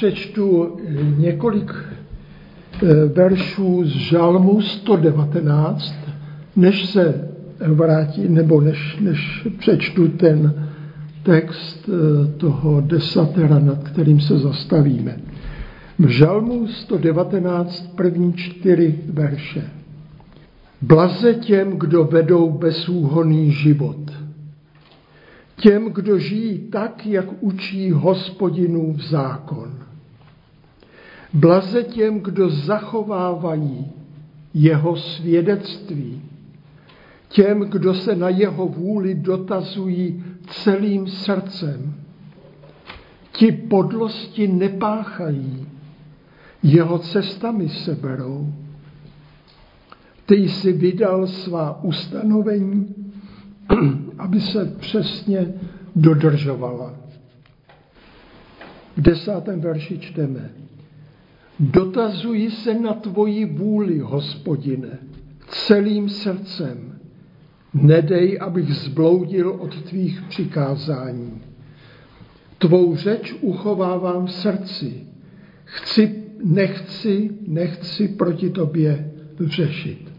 Přečtu několik eh, veršů z Žalmu 119, než se vrátí, nebo než, než přečtu ten text eh, toho desatera, nad kterým se zastavíme. V Žalmu 119, první čtyři verše. Blaze těm, kdo vedou bezúhonný život. Těm, kdo žijí tak, jak učí hospodinův zákon Blaze těm, kdo zachovávají jeho svědectví, těm, kdo se na jeho vůli dotazují celým srdcem. Ti podlosti nepáchají, jeho cestami se berou. Ty jsi vydal svá ustanovení, aby se přesně dodržovala. V desátém verši čteme. Dotazuji se na tvoji vůli, hospodine, celým srdcem. Nedej, abych zbloudil od tvých přikázání. Tvou řeč uchovávám v srdci. Chci, nechci, nechci proti tobě řešit.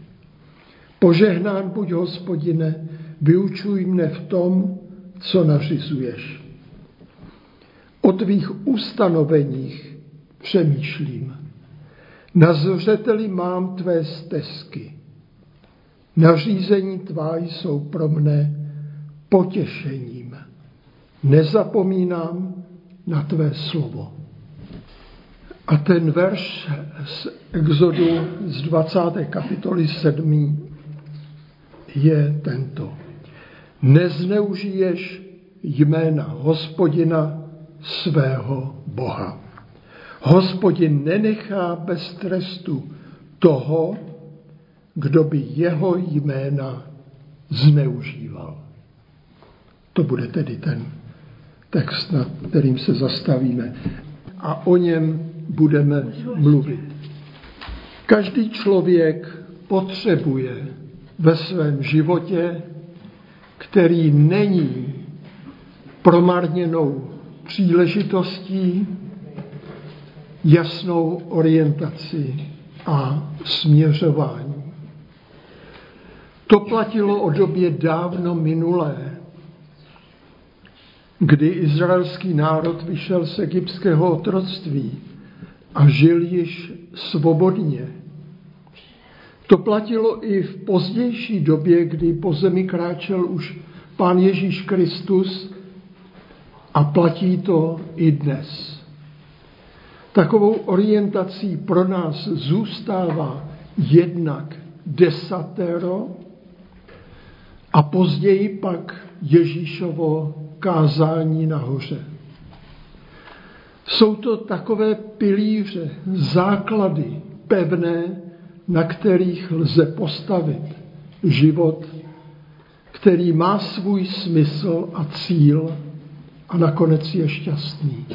Požehnán buď, hospodine, vyučuj mne v tom, co nařizuješ. O tvých ustanoveních přemýšlím. Na zřeteli mám tvé stezky. Nařízení tvá jsou pro mne potěšením. Nezapomínám na tvé slovo. A ten verš z Exodu z 20. kapitoly 7. je tento. Nezneužiješ jména hospodina svého Boha. Hospodin nenechá bez trestu toho, kdo by jeho jména zneužíval. To bude tedy ten text, nad kterým se zastavíme. A o něm budeme mluvit. Každý člověk potřebuje ve svém životě, který není promarněnou příležitostí, jasnou orientaci a směřování. To platilo o době dávno minulé, kdy izraelský národ vyšel z egyptského otroctví a žil již svobodně. To platilo i v pozdější době, kdy po zemi kráčel už Pán Ježíš Kristus a platí to i dnes. Takovou orientací pro nás zůstává jednak desatero a později pak Ježíšovo kázání nahoře. Jsou to takové pilíře, základy pevné, na kterých lze postavit život, který má svůj smysl a cíl a nakonec je šťastný.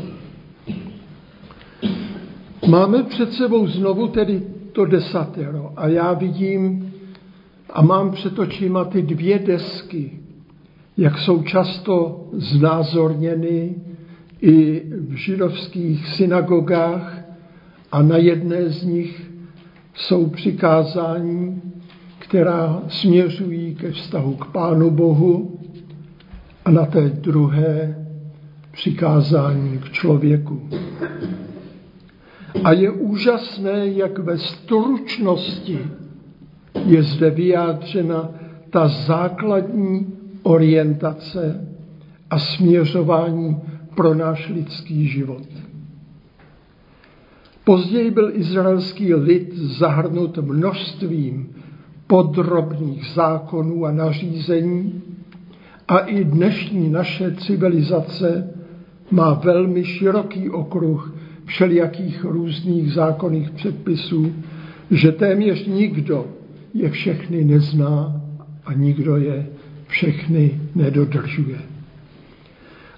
Máme před sebou znovu tedy to desatero a já vidím a mám před očima ty dvě desky, jak jsou často znázorněny i v židovských synagogách a na jedné z nich jsou přikázání, která směřují ke vztahu k Pánu Bohu a na té druhé přikázání k člověku. A je úžasné, jak ve stručnosti je zde vyjádřena ta základní orientace a směřování pro náš lidský život. Později byl izraelský lid zahrnut množstvím podrobných zákonů a nařízení a i dnešní naše civilizace má velmi široký okruh všelijakých různých zákonných předpisů, že téměř nikdo je všechny nezná a nikdo je všechny nedodržuje.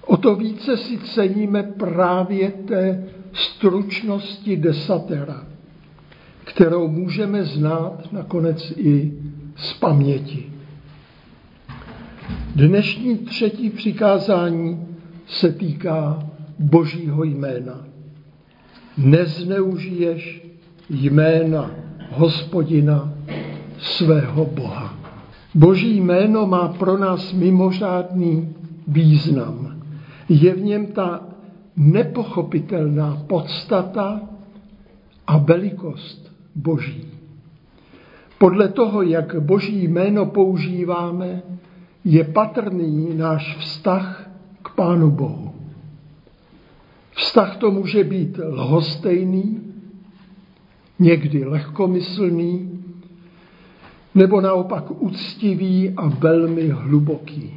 O to více si ceníme právě té stručnosti desatera, kterou můžeme znát nakonec i z paměti. Dnešní třetí přikázání se týká Božího jména. Nezneužiješ jména hospodina svého Boha. Boží jméno má pro nás mimořádný význam. Je v něm ta nepochopitelná podstata a velikost Boží. Podle toho, jak Boží jméno používáme, je patrný náš vztah k Pánu Bohu. Vztah to může být lhostejný, někdy lehkomyslný, nebo naopak úctivý a velmi hluboký.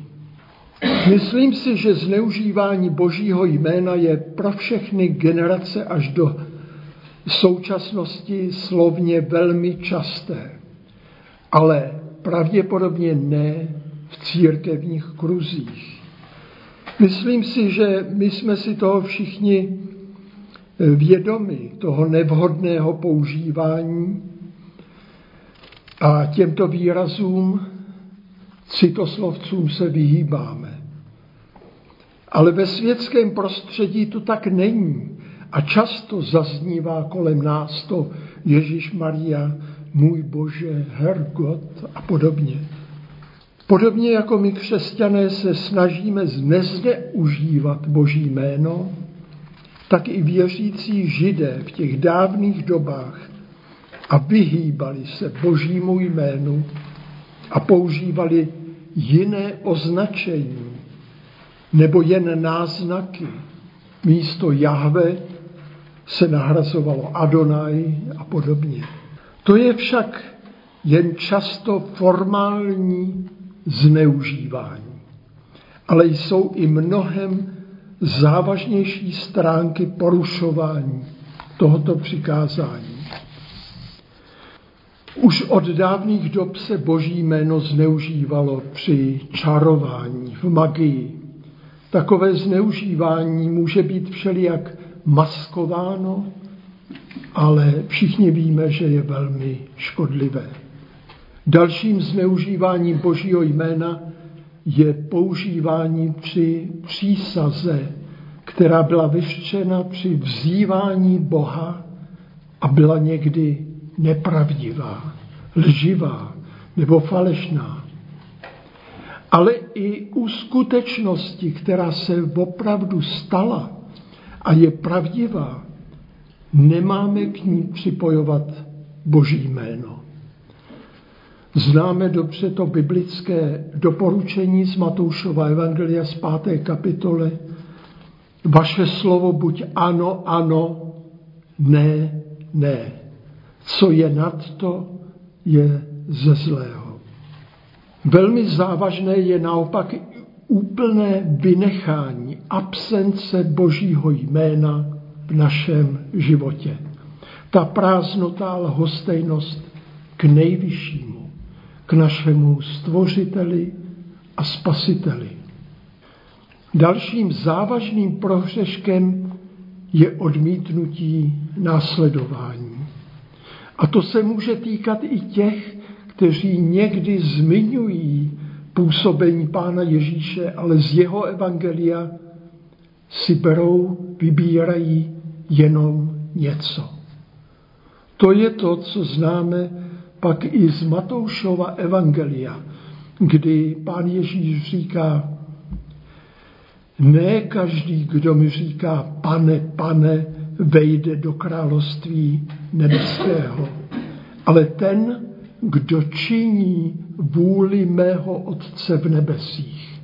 Myslím si, že zneužívání božího jména je pro všechny generace až do současnosti slovně velmi časté, ale pravděpodobně ne v církevních kruzích. Myslím si, že my jsme si toho všichni vědomi, toho nevhodného používání a těmto výrazům, citoslovcům se vyhýbáme. Ale ve světském prostředí to tak není. A často zaznívá kolem nás to Ježíš Maria, můj Bože, Hergot a podobně. Podobně jako my křesťané se snažíme nezneužívat Boží jméno, tak i věřící židé v těch dávných dobách a vyhýbali se božímu jménu a používali jiné označení nebo jen náznaky. Místo Jahve se nahrazovalo Adonai a podobně. To je však jen často formální zneužívání, ale jsou i mnohem závažnější stránky porušování tohoto přikázání. Už od dávných dob se boží jméno zneužívalo při čarování, v magii. Takové zneužívání může být všelijak maskováno, ale všichni víme, že je velmi škodlivé. Dalším zneužíváním božího jména je používání při přísaze, která byla vyřčena při vzývání Boha a byla někdy nepravdivá, lživá nebo falešná. Ale i u skutečnosti, která se opravdu stala a je pravdivá, nemáme k ní připojovat Boží jméno. Známe dobře to biblické doporučení z Matoušova Evangelia z páté kapitole. Vaše slovo buď ano, ano, ne, ne. Co je nad to, je ze zlého. Velmi závažné je naopak úplné vynechání, absence božího jména v našem životě. Ta prázdnotá lhostejnost k nejvyššímu k našemu stvořiteli a spasiteli. Dalším závažným prohřeškem je odmítnutí následování. A to se může týkat i těch, kteří někdy zmiňují působení Pána Ježíše, ale z jeho evangelia si berou, vybírají jenom něco. To je to, co známe pak i z Matoušova evangelia, kdy pán Ježíš říká, ne každý, kdo mi říká, pane, pane, vejde do království nebeského, ale ten, kdo činí vůli mého Otce v nebesích.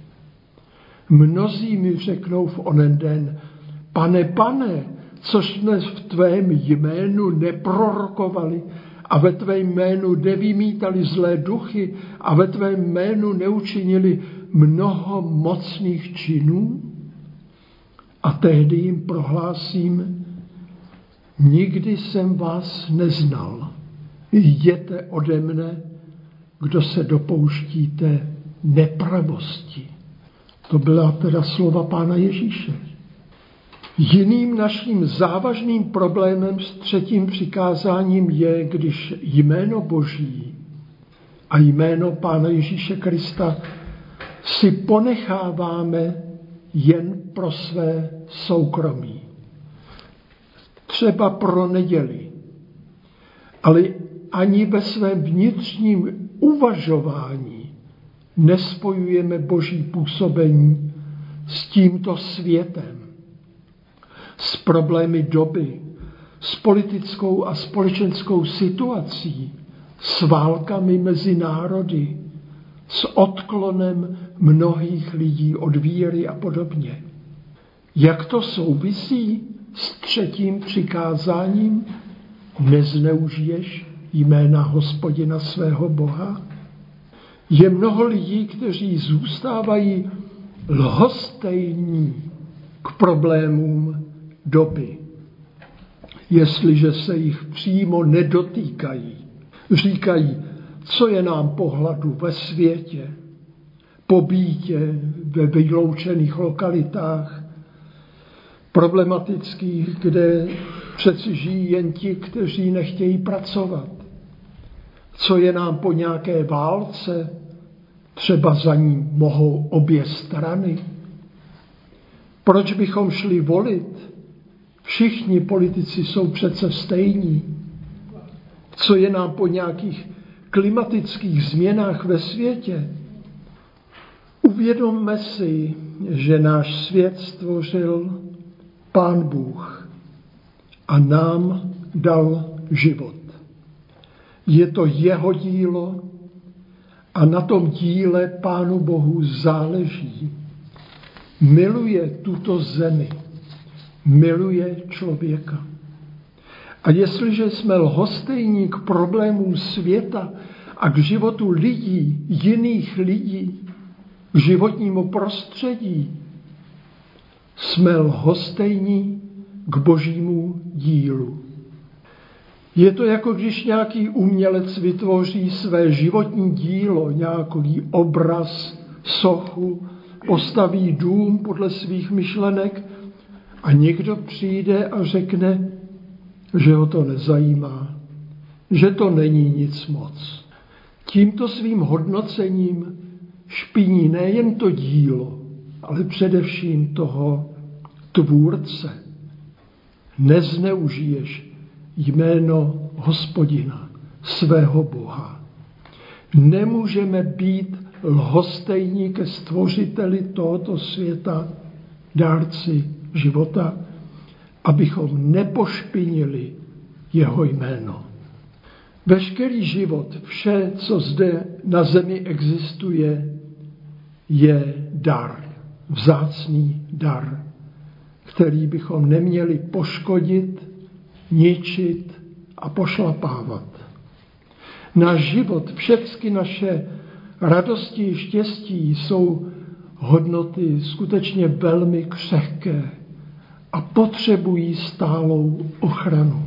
Mnozí mi řeknou v onen den, pane, pane, co jsme v tvém jménu neprorokovali a ve tvé jménu nevymítali zlé duchy a ve tvé jménu neučinili mnoho mocných činů? A tehdy jim prohlásím, nikdy jsem vás neznal. Jděte ode mne, kdo se dopouštíte nepravosti. To byla teda slova Pána Ježíše. Jiným naším závažným problémem s třetím přikázáním je, když jméno Boží a jméno Pána Ježíše Krista si ponecháváme jen pro své soukromí. třeba pro neděli, ale ani ve svém vnitřním uvažování nespojujeme boží působení s tímto světem, s problémy doby, s politickou a společenskou situací, s válkami mezi národy, s odklonem mnohých lidí od víry a podobně. Jak to souvisí s třetím přikázáním? Nezneužiješ jména hospodina svého Boha? Je mnoho lidí, kteří zůstávají lhostejní k problémům doby, jestliže se jich přímo nedotýkají. Říkají, co je nám pohladu ve světě, po bítě, ve vyloučených lokalitách, problematických, kde přeci žijí jen ti, kteří nechtějí pracovat. Co je nám po nějaké válce, třeba za ní mohou obě strany. Proč bychom šli volit? Všichni politici jsou přece stejní. Co je nám po nějakých klimatických změnách ve světě? Uvědomme si, že náš svět stvořil Pán Bůh a nám dal život. Je to jeho dílo a na tom díle Pánu Bohu záleží. Miluje tuto zemi, miluje člověka. A jestliže jsme lhostejní k problémům světa a k životu lidí, jiných lidí, k životnímu prostředí, jsme lhostejní k božímu dílu. Je to jako když nějaký umělec vytvoří své životní dílo, nějaký obraz, sochu, postaví dům podle svých myšlenek a někdo přijde a řekne, že ho to nezajímá, že to není nic moc. Tímto svým hodnocením špiní nejen to dílo, ale především toho tvůrce. Nezneužiješ jméno hospodina, svého Boha. Nemůžeme být lhostejní ke stvořiteli tohoto světa, dárci života, abychom nepošpinili jeho jméno. Veškerý život, vše, co zde na zemi existuje, je dar, vzácný dar, který bychom neměli poškodit, ničit a pošlapávat. Náš život, všechny naše radosti štěstí jsou hodnoty skutečně velmi křehké a potřebují stálou ochranu.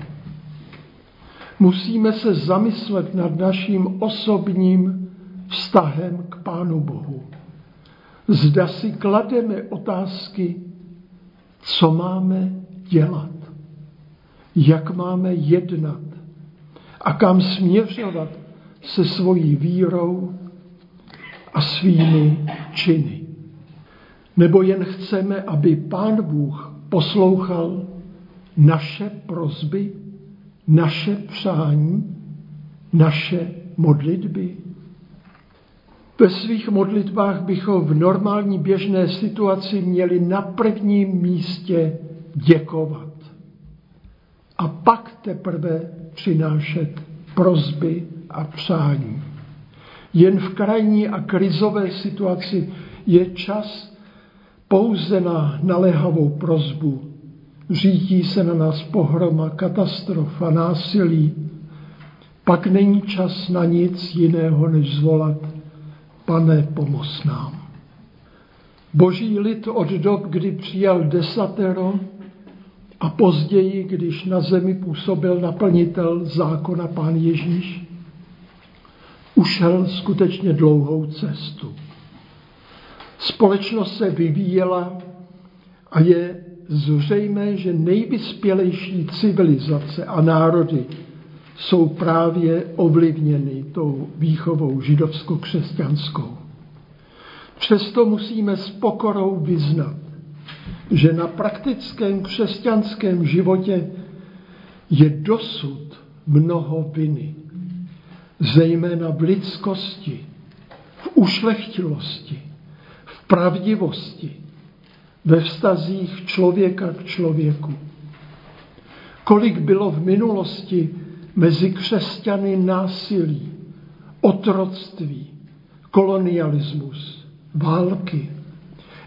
Musíme se zamyslet nad naším osobním vztahem k Pánu Bohu. Zda si klademe otázky, co máme dělat, jak máme jednat a kam směřovat se svojí vírou a svými činy. Nebo jen chceme, aby Pán Bůh poslouchal naše prozby, naše přání, naše modlitby. Ve svých modlitbách bychom v normální běžné situaci měli na prvním místě děkovat. A pak teprve přinášet prozby a přání. Jen v krajní a krizové situaci je čas pouze na naléhavou prozbu. Řítí se na nás pohroma, katastrofa, násilí. Pak není čas na nic jiného, než zvolat Pane, pomoz nám. Boží lid od dob, kdy přijal desatero a později, když na zemi působil naplnitel zákona pán Ježíš, ušel skutečně dlouhou cestu. Společnost se vyvíjela a je zřejmé, že nejvyspělejší civilizace a národy jsou právě ovlivněny tou výchovou židovsko-křesťanskou. Přesto musíme s pokorou vyznat, že na praktickém křesťanském životě je dosud mnoho viny, zejména v lidskosti, v ušlechtilosti, pravdivosti, ve vztazích člověka k člověku. Kolik bylo v minulosti mezi křesťany násilí, otroctví, kolonialismus, války.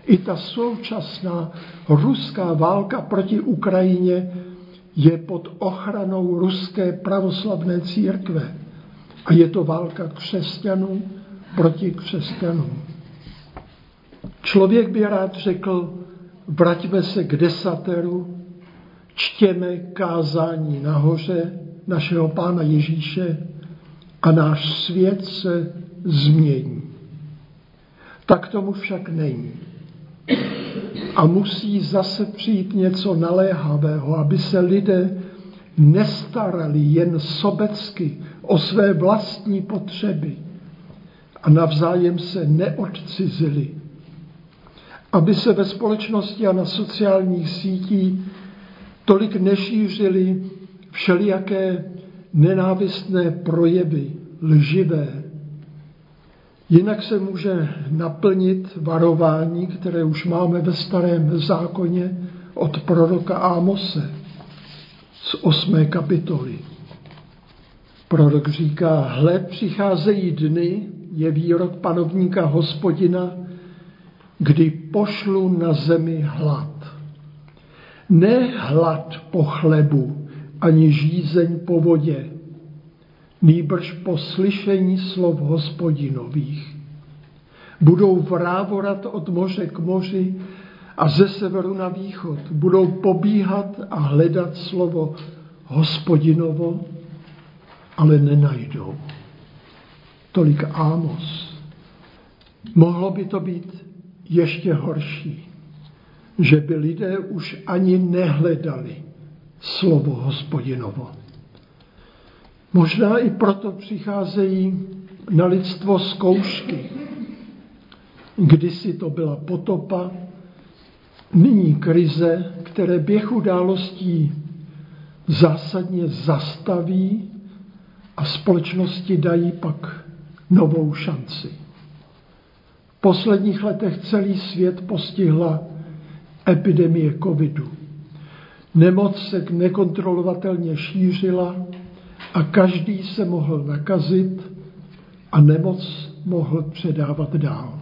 I ta současná ruská válka proti Ukrajině je pod ochranou ruské pravoslavné církve. A je to válka křesťanů proti křesťanům. Člověk by rád řekl, vraťme se k desateru, čtěme kázání nahoře našeho Pána Ježíše a náš svět se změní. Tak tomu však není. A musí zase přijít něco naléhavého, aby se lidé nestarali jen sobecky o své vlastní potřeby a navzájem se neodcizili, aby se ve společnosti a na sociálních sítích tolik nešířili všelijaké nenávistné projevy, lživé. Jinak se může naplnit varování, které už máme ve starém zákoně od proroka Ámose z osmé kapitoly. Prorok říká, hle, přicházejí dny, je výrok panovníka hospodina, kdy pošlu na zemi hlad. Ne hlad po chlebu, ani žízeň po vodě, nýbrž po slyšení slov hospodinových. Budou vrávorat od moře k moři a ze severu na východ. Budou pobíhat a hledat slovo hospodinovo, ale nenajdou. Tolik Ámos. Mohlo by to být ještě horší, že by lidé už ani nehledali slovo hospodinovo. Možná i proto přicházejí na lidstvo zkoušky. Kdysi to byla potopa, nyní krize, které běh událostí zásadně zastaví a společnosti dají pak novou šanci. Posledních letech celý svět postihla epidemie covidu. Nemoc se nekontrolovatelně šířila a každý se mohl nakazit a nemoc mohl předávat dál.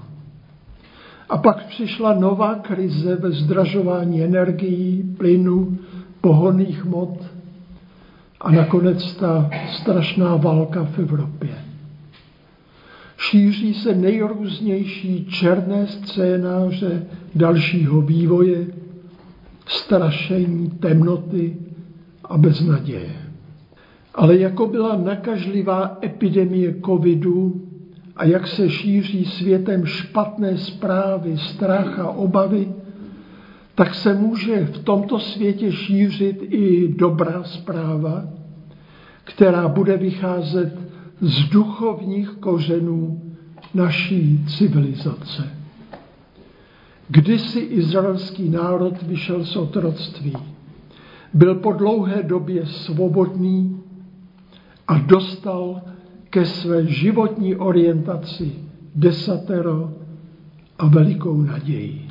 A pak přišla nová krize ve zdražování energií, plynu, pohonných mod a nakonec ta strašná válka v Evropě. Šíří se nejrůznější černé scénáře dalšího vývoje, strašení, temnoty a beznaděje. Ale jako byla nakažlivá epidemie covidu a jak se šíří světem špatné zprávy, strach a obavy, tak se může v tomto světě šířit i dobrá zpráva, která bude vycházet z duchovních kořenů naší civilizace. Kdysi izraelský národ vyšel z otroctví. Byl po dlouhé době svobodný a dostal ke své životní orientaci desatero a velikou naději.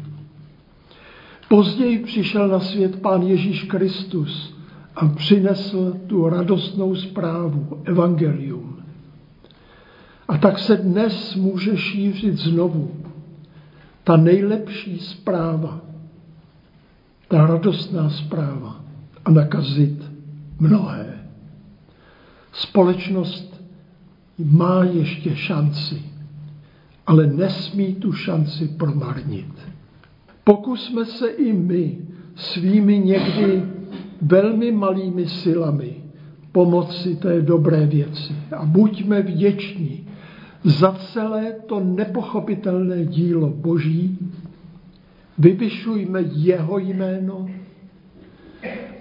Později přišel na svět Pán Ježíš Kristus a přinesl tu radostnou zprávu, evangelium. A tak se dnes může šířit znovu ta nejlepší zpráva, ta radostná zpráva a nakazit mnohé. Společnost má ještě šanci, ale nesmí tu šanci promarnit. Pokusme se i my svými někdy velmi malými silami pomoci té dobré věci a buďme vděční za celé to nepochopitelné dílo Boží, vyvyšujme jeho jméno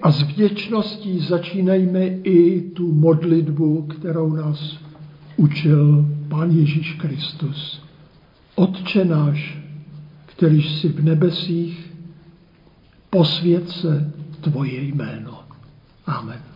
a s vděčností začínejme i tu modlitbu, kterou nás učil Pán Ježíš Kristus. Otče náš, kterýž jsi v nebesích, posvěd se tvoje jméno. Amen.